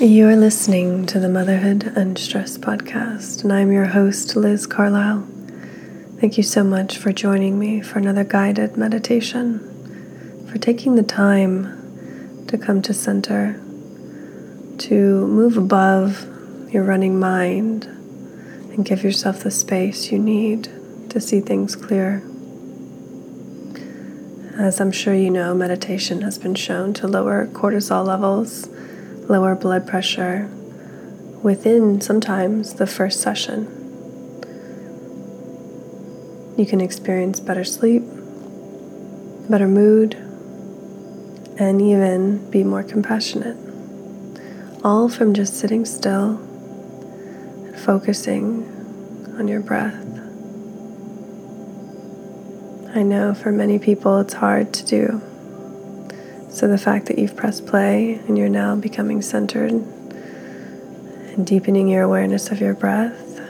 You're listening to the Motherhood Unstressed podcast, and I'm your host, Liz Carlisle. Thank you so much for joining me for another guided meditation, for taking the time to come to center, to move above your running mind, and give yourself the space you need to see things clear. As I'm sure you know, meditation has been shown to lower cortisol levels, lower blood pressure within sometimes the first session. You can experience better sleep, better mood, and even be more compassionate. All from just sitting still and focusing on your breath. I know for many people it's hard to do. So the fact that you've pressed play and you're now becoming centered and deepening your awareness of your breath,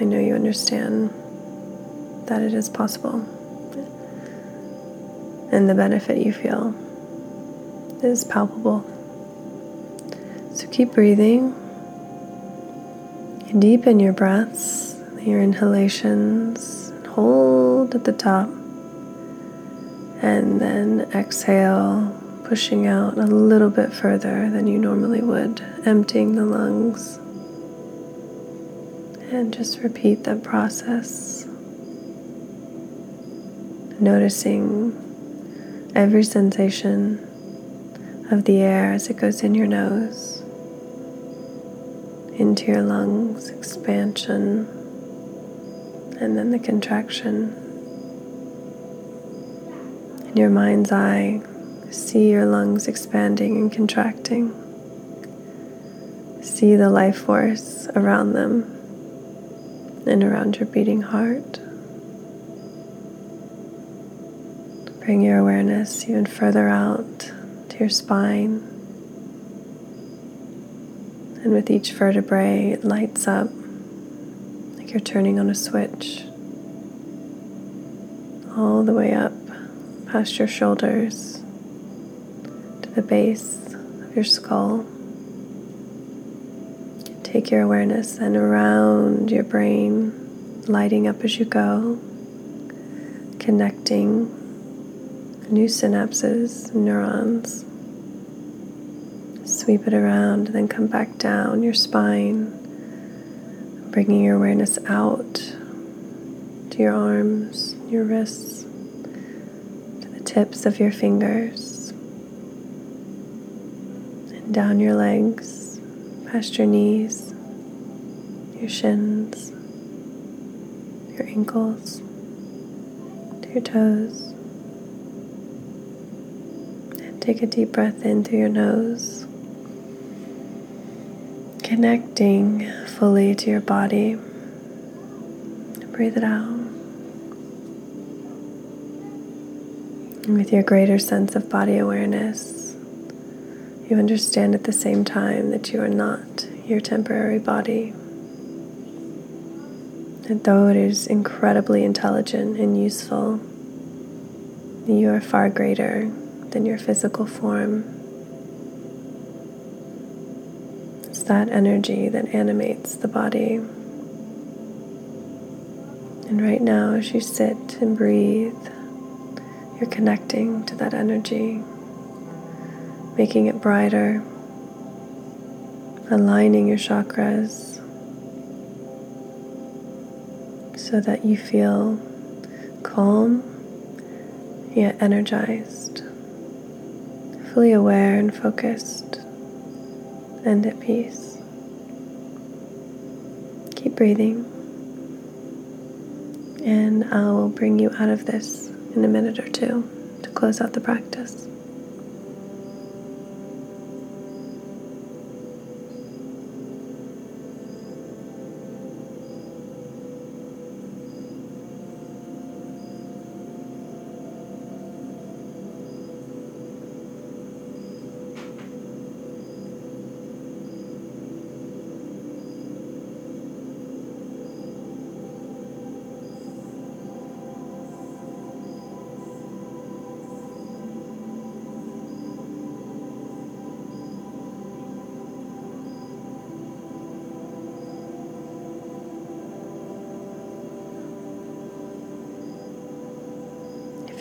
I know you understand that it is possible. And the benefit you feel is palpable. So keep breathing. Deepen your breaths, your inhalations hold at the top, and then exhale, pushing out a little bit further than you normally would, emptying the lungs. And just repeat that process, noticing every sensation of the air as it goes in your nose, into your lungs, expansion and then the contraction. In your mind's eye, see your lungs expanding and contracting. See the life force around them and around your beating heart. Bring your awareness even further out to your spine. And with each vertebrae, it lights up like you're turning on a switch all the way up past your shoulders to the base of your skull. Take your awareness and around your brain, lighting up as you go, connecting new synapses, neurons. Sweep it around then come back down your spine bringing your awareness out to your arms, your wrists, tips of your fingers, and down your legs, past your knees, your shins, your ankles, to your toes. And take a deep breath in through your nose connecting fully to your body. Breathe it out. With your greater sense of body awareness, you understand at the same time that you are not your temporary body. And though it is incredibly intelligent and useful, you are far greater than your physical form. It's that energy that animates the body. And right now, as you sit and breathe, you're connecting to that energy, making it brighter, aligning your chakras so that you feel calm yet energized, fully aware and focused and at peace. Keep breathing, and I will bring you out of this in a minute or two to close out the practice.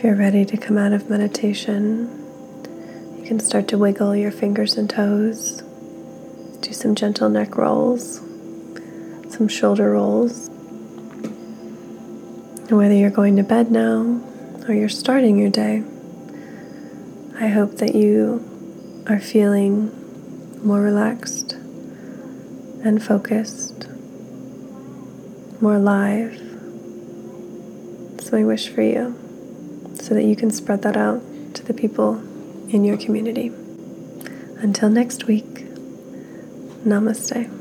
If you're ready to come out of meditation, you can start to wiggle your fingers and toes, do some gentle neck rolls, some shoulder rolls. And whether you're going to bed now or you're starting your day, I hope that you are feeling more relaxed and focused, more alive. That's my wish for you, so that you can spread that out to the people in your community. Until next week, namaste.